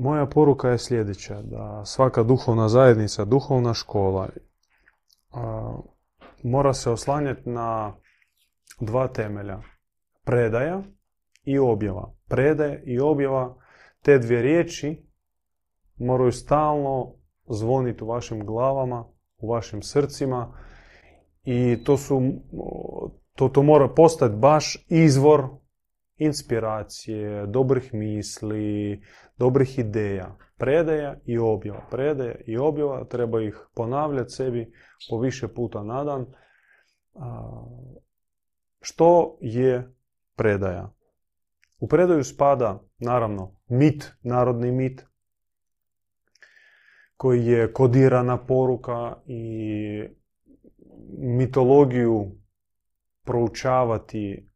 moja poruka je sljedeća, da svaka duhovna zajednica, duhovna škola mora se oslanjati na dva temelja. Predaja i objava. Predaja i objava, te dvije riječi moraju stalno zvoniti u vašim glavama, u vašim srcima i to su, to, to mora postati baš izvor inspiracije, dobrih misli, dobrih ideja. Predaja i objava. Predaja i objava, treba ih ponavljati sebi po više puta na dan. Što je predaja? U predaju spada, naravno, mit, narodni mit, koji je kodirana poruka i mitologiju proučavati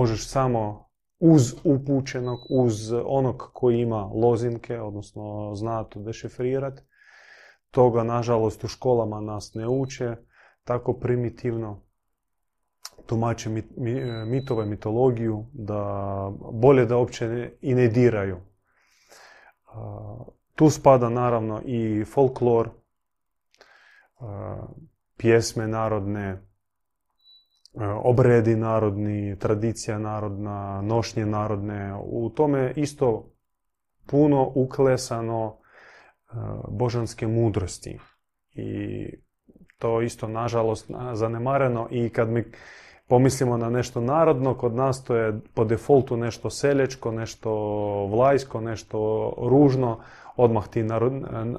možeš samo uz upućenog, uz onog koji ima lozinke, odnosno zna to dešifrirati. Toga, nažalost, u školama nas ne uče tako primitivno tumače mitove, mitologiju, da bolje da uopće i ne diraju. Tu spada naravno i folklor, pjesme narodne, obredi narodni, tradicija narodna, nošnje narodne. U tome isto puno uklesano božanske mudrosti. I to isto, nažalost, zanemareno i kad mi pomislimo na nešto narodno, kod nas to je po defaultu nešto selječko, nešto vlajsko, nešto ružno, odmah ti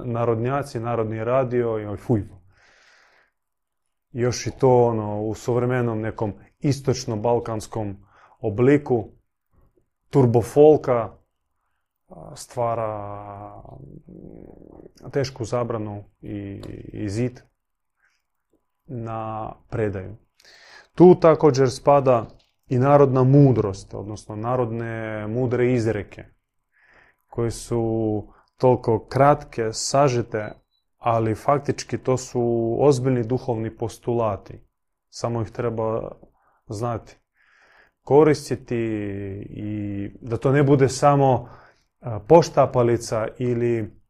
narodnjaci, narodni radio i fuj. Još i to ono, u suvremenom nekom istočno-balkanskom obliku turbofolka stvara tešku zabranu i, i zid na predaju. Tu također spada i narodna mudrost, odnosno narodne mudre izreke, koje su toliko kratke, sažete, ali faktički to su ozbiljni duhovni postulati. Samo ih treba znati. Koristiti i da to ne bude samo poštapalica ili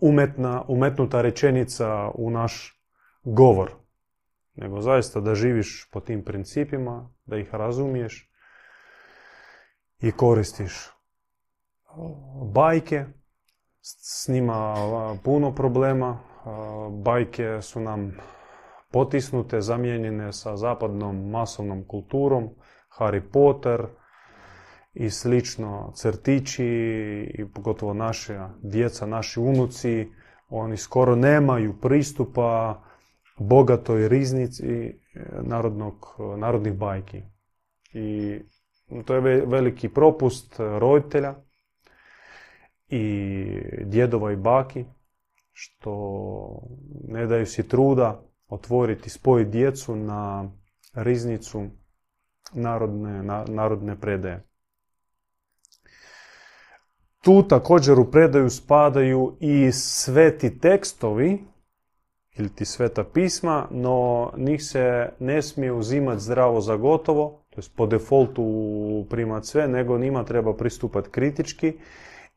umetna, umetnuta rečenica u naš govor, nego zaista da živiš po tim principima, da ih razumiješ i koristiš. Bajke, s njima puno problema, bajke su nam potisnute, zamijenjene sa zapadnom masovnom kulturom, Harry Potter i slično, crtići i pogotovo naše djeca, naši unuci, oni skoro nemaju pristupa bogatoj riznici e, narodnog, narodnih bajki. I to je veliki propust roditelja i djedova i baki, što ne daju si truda otvoriti, spojiti djecu na riznicu narodne, narodne predaje. Tu također u predaju spadaju i sveti tekstovi ili ti sveta pisma, no njih se ne smije uzimati zdravo za gotovo, to je po defaultu primati sve, nego njima treba pristupati kritički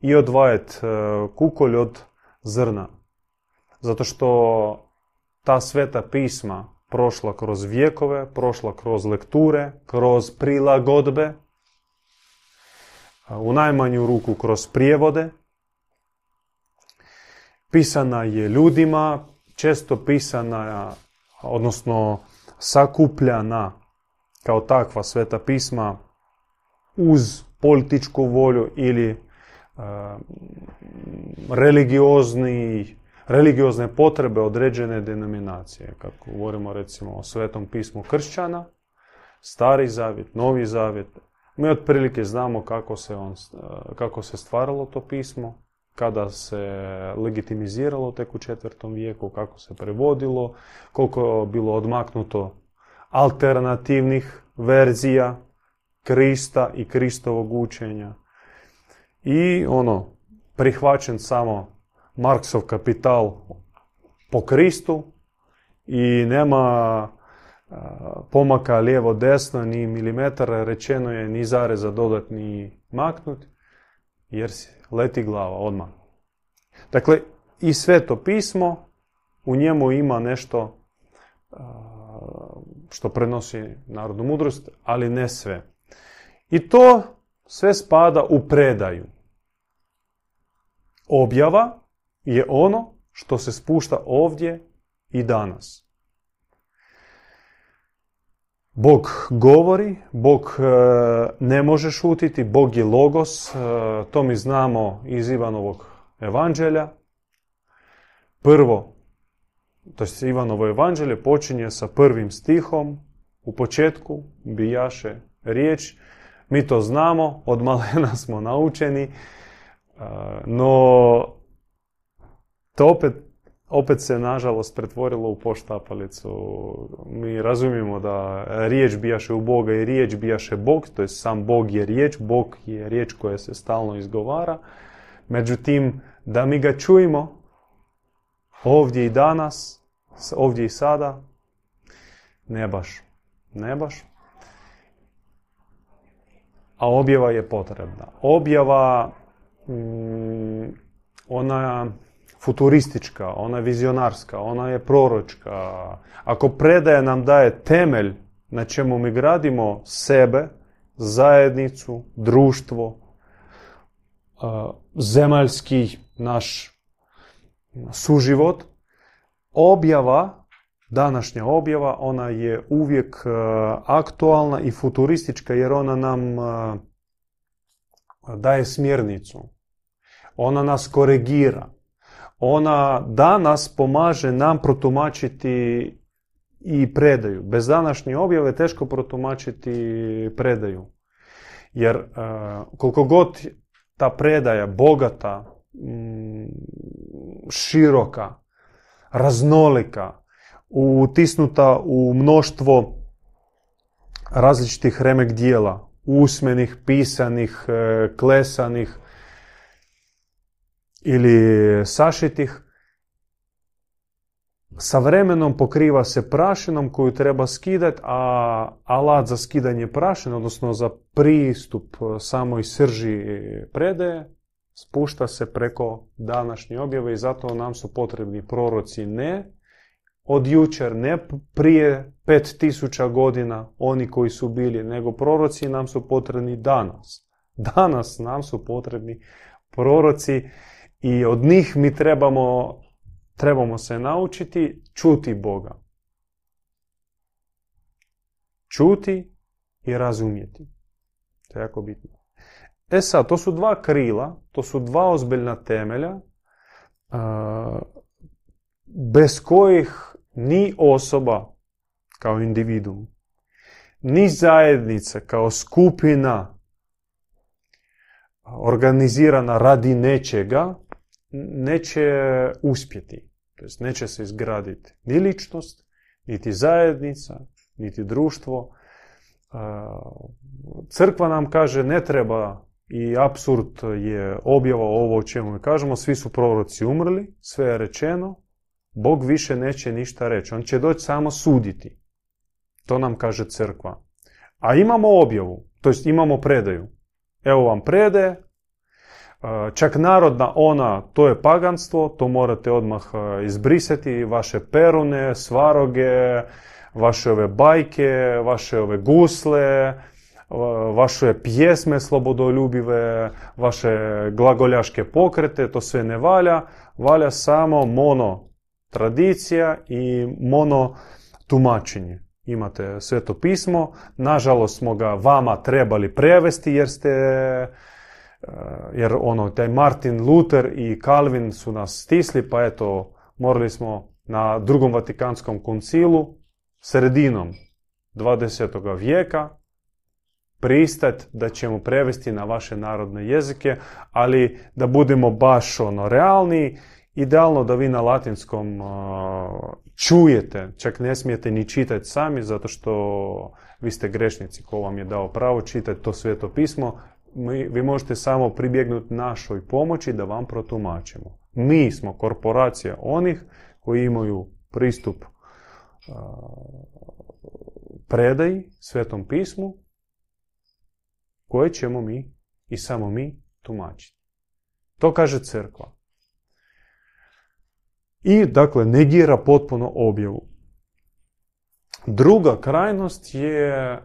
i odvajati e, kukolj od zrna. Zato što ta sveta pisma prošla kroz vijekove, prošla kroz lekture, kroz prilagodbe, u najmanju ruku kroz prijevode, pisana je ljudima, često pisana, odnosno sakupljana kao takva sveta pisma uz političku volju ili e, religiozni, religiozne potrebe određene denominacije. Kako govorimo recimo o svetom pismu kršćana, stari zavjet, novi zavjet, mi otprilike znamo kako se, on, kako se stvaralo to pismo, kada se legitimiziralo tek u četvrtom vijeku, kako se prevodilo, koliko je bilo odmaknuto alternativnih verzija Krista i Kristovog učenja. I ono, prihvaćen samo Marksov kapital po Kristu i nema pomaka lijevo desno ni milimetara rečeno je ni zareza dodatni maknut jer leti glava odmah. Dakle, i sveto pismo, u njemu ima nešto što prenosi narodnu mudrost, ali ne sve. I to sve spada u predaju. Objava je ono što se spušta ovdje i danas. Bog govori, Bog e, ne može šutiti, Bog je logos, e, to mi znamo iz Ivanovog evanđelja. Prvo, to je Ivanovo evanđelje, počinje sa prvim stihom, u početku bijaše riječ, mi to znamo, od malena smo naučeni, no to opet, opet se nažalost pretvorilo u poštapalicu. Mi razumijemo da riječ bijaše u Boga i riječ bijaše Bog, to je sam Bog je riječ, Bog je riječ koja se stalno izgovara. Međutim, da mi ga čujemo ovdje i danas, ovdje i sada, ne baš. Ne baš. A objava je potrebna. Objava, mm, ona futuristička, ona vizionarska, ona je proročka. Ako predaje nam daje temelj na čemu mi gradimo sebe, zajednicu, društvo, zemaljski naš suživot, objava, današnja objava, ona je uvijek aktualna i futuristička jer ona nam daje smjernicu. Ona nas koregira ona danas pomaže nam protumačiti i predaju. Bez današnje objave teško protumačiti predaju. Jer uh, koliko god ta predaja bogata, mm, široka, raznolika, utisnuta u mnoštvo različitih remek dijela, usmenih, pisanih, e, klesanih, ili sašitih, sa vremenom pokriva se prašinom koju treba skidati, a alat za skidanje prašine, odnosno za pristup samoj srži predaje, spušta se preko današnje objave i zato nam su potrebni proroci ne od jučer, ne prije 5000 godina, oni koji su bili, nego proroci nam su potrebni danas. Danas nam su potrebni proroci i od njih mi trebamo, trebamo se naučiti čuti Boga. Čuti i razumjeti. To je jako bitno. E sad, to su dva krila, to su dva ozbiljna temelja, bez kojih ni osoba kao individuum, ni zajednica kao skupina organizirana radi nečega, neće uspjeti. To jest neće se izgraditi ni ličnost, niti zajednica, niti društvo. Crkva nam kaže ne treba i absurd je objava ovo o čemu mi kažemo, svi su proroci umrli, sve je rečeno, Bog više neće ništa reći, on će doći samo suditi. To nam kaže crkva. A imamo objavu, to jest imamo predaju. Evo vam predaje, Čak narodna ona, to je paganstvo, to morate odmah izbrisati, vaše perune, svaroge, vaše ove bajke, vaše ove gusle, vaše pjesme slobodoljubive, vaše glagoljaške pokrete, to sve ne valja, valja samo mono tradicija i mono tumačenje. Imate sveto pismo, nažalost smo ga vama trebali prevesti jer ste jer ono, taj Martin Luther i Calvin su nas stisli, pa eto, morali smo na drugom Vatikanskom koncilu, sredinom 20. vijeka, pristati da ćemo prevesti na vaše narodne jezike, ali da budemo baš ono realni, idealno da vi na latinskom uh, čujete, čak ne smijete ni čitati sami, zato što vi ste grešnici ko vam je dao pravo čitati to sveto pismo, vi možete samo pribjegnuti našoj pomoći da vam protumačimo. Mi smo korporacija onih koji imaju pristup predaji, svetom pismu, koje ćemo mi i samo mi tumačiti. To kaže crkva. I, dakle, negira potpuno objavu. Druga krajnost je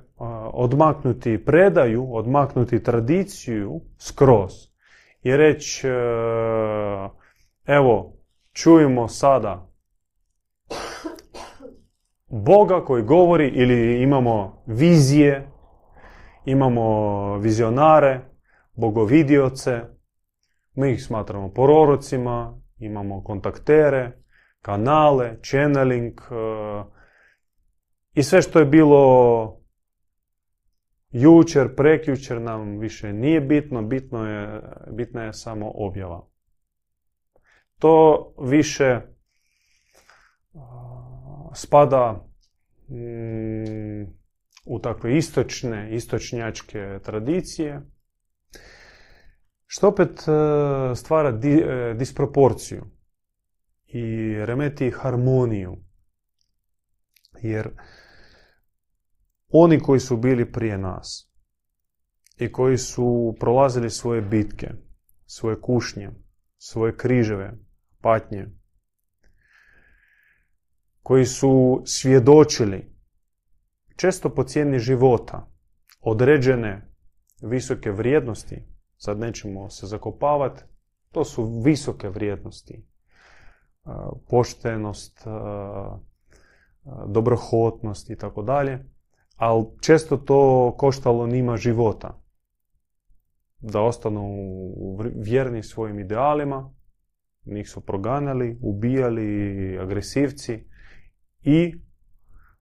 odmaknuti predaju, odmaknuti tradiciju skroz. I reći e, evo, čujemo sada Boga koji govori ili imamo vizije, imamo vizionare, bogovidioce, mi ih smatramo pororocima, imamo kontaktere, kanale, channeling e, i sve što je bilo jučer, prekjučer nam više nije bitno, bitno je, bitna je samo objava. To više spada mm, u takve istočne, istočnjačke tradicije, što opet e, stvara e, disproporciju i remeti harmoniju. Jer oni koji su bili prije nas i koji su prolazili svoje bitke, svoje kušnje, svoje križeve, patnje, koji su svjedočili često po cijeni života određene visoke vrijednosti, sad nećemo se zakopavati, to su visoke vrijednosti. Poštenost, dobrohotnost i tako dalje ali često to koštalo njima života. Da ostanu vjerni svojim idealima, njih su proganjali, ubijali agresivci i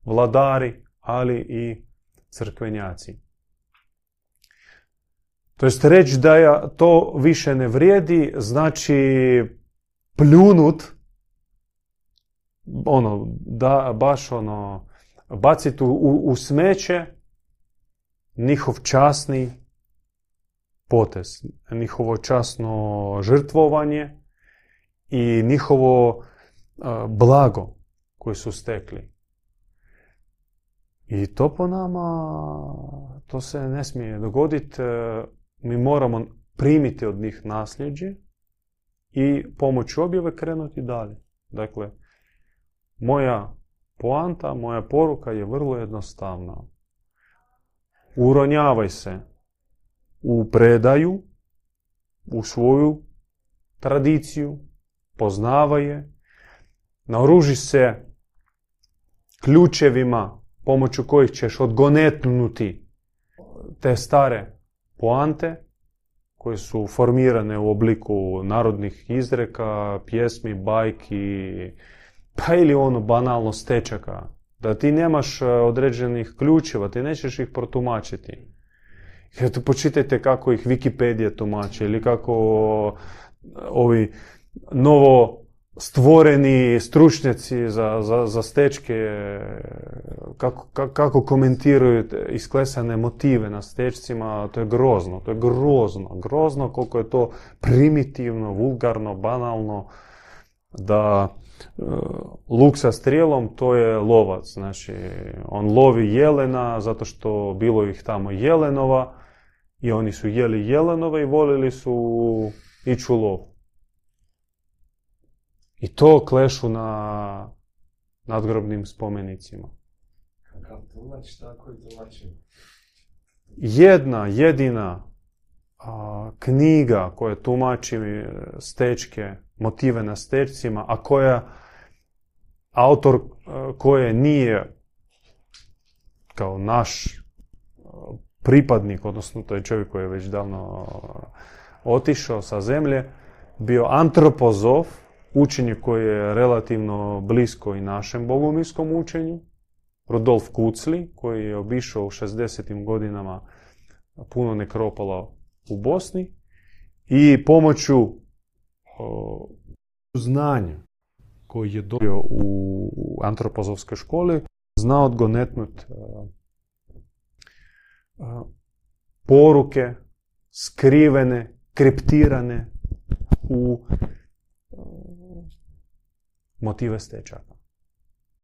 vladari, ali i crkvenjaci. To jest reći da to više ne vrijedi, znači pljunut, ono, da, baš ono, baciti u, u smeće njihov časni potez, njihovo časno žrtvovanje i njihovo blago koje su stekli. I to po nama, to se ne smije dogoditi. E, mi moramo primiti od njih nasljeđe i pomoć objave krenuti dalje. Dakle, moja Poanta, moja poruka je vrlo jednostavna. Uronjavaj se u predaju, u svoju tradiciju, poznavaj je, naoruži se ključevima pomoću kojih ćeš odgonetnuti te stare poante koje su formirane u obliku narodnih izreka, pjesmi, bajki, pa ili ono banalno stečaka, da ti nemaš e, određenih ključeva, ti nećeš ih protumačiti. Jer počitajte kako ih Wikipedia tumači ili kako ovi novo stvoreni stručnjaci za, za, za stečke, kako, kako komentiraju isklesane motive na stečcima, to je grozno, to je grozno, grozno koliko je to primitivno, vulgarno, banalno, da E, luk sa strijelom to je lovac, znači on lovi jelena zato što bilo ih tamo jelenova i oni su jeli jelenova i volili su ići u lov. I to klešu na nadgrobnim spomenicima. Tako i Jedna, jedina a, knjiga koja tumači e, stečke, motive na stečcima, a koja autor e, koje nije kao naš e, pripadnik, odnosno to je čovjek koji je već davno otišao sa zemlje, bio antropozov, učenje koje je relativno blisko i našem bogumirskom učenju, Rudolf Kucli, koji je obišao u 60. godinama puno nekropola u Bosni i pomoću znanja koji je dobio u antropozovskoj školi znao odgonetnut poruke skrivene, kriptirane u motive stečaka.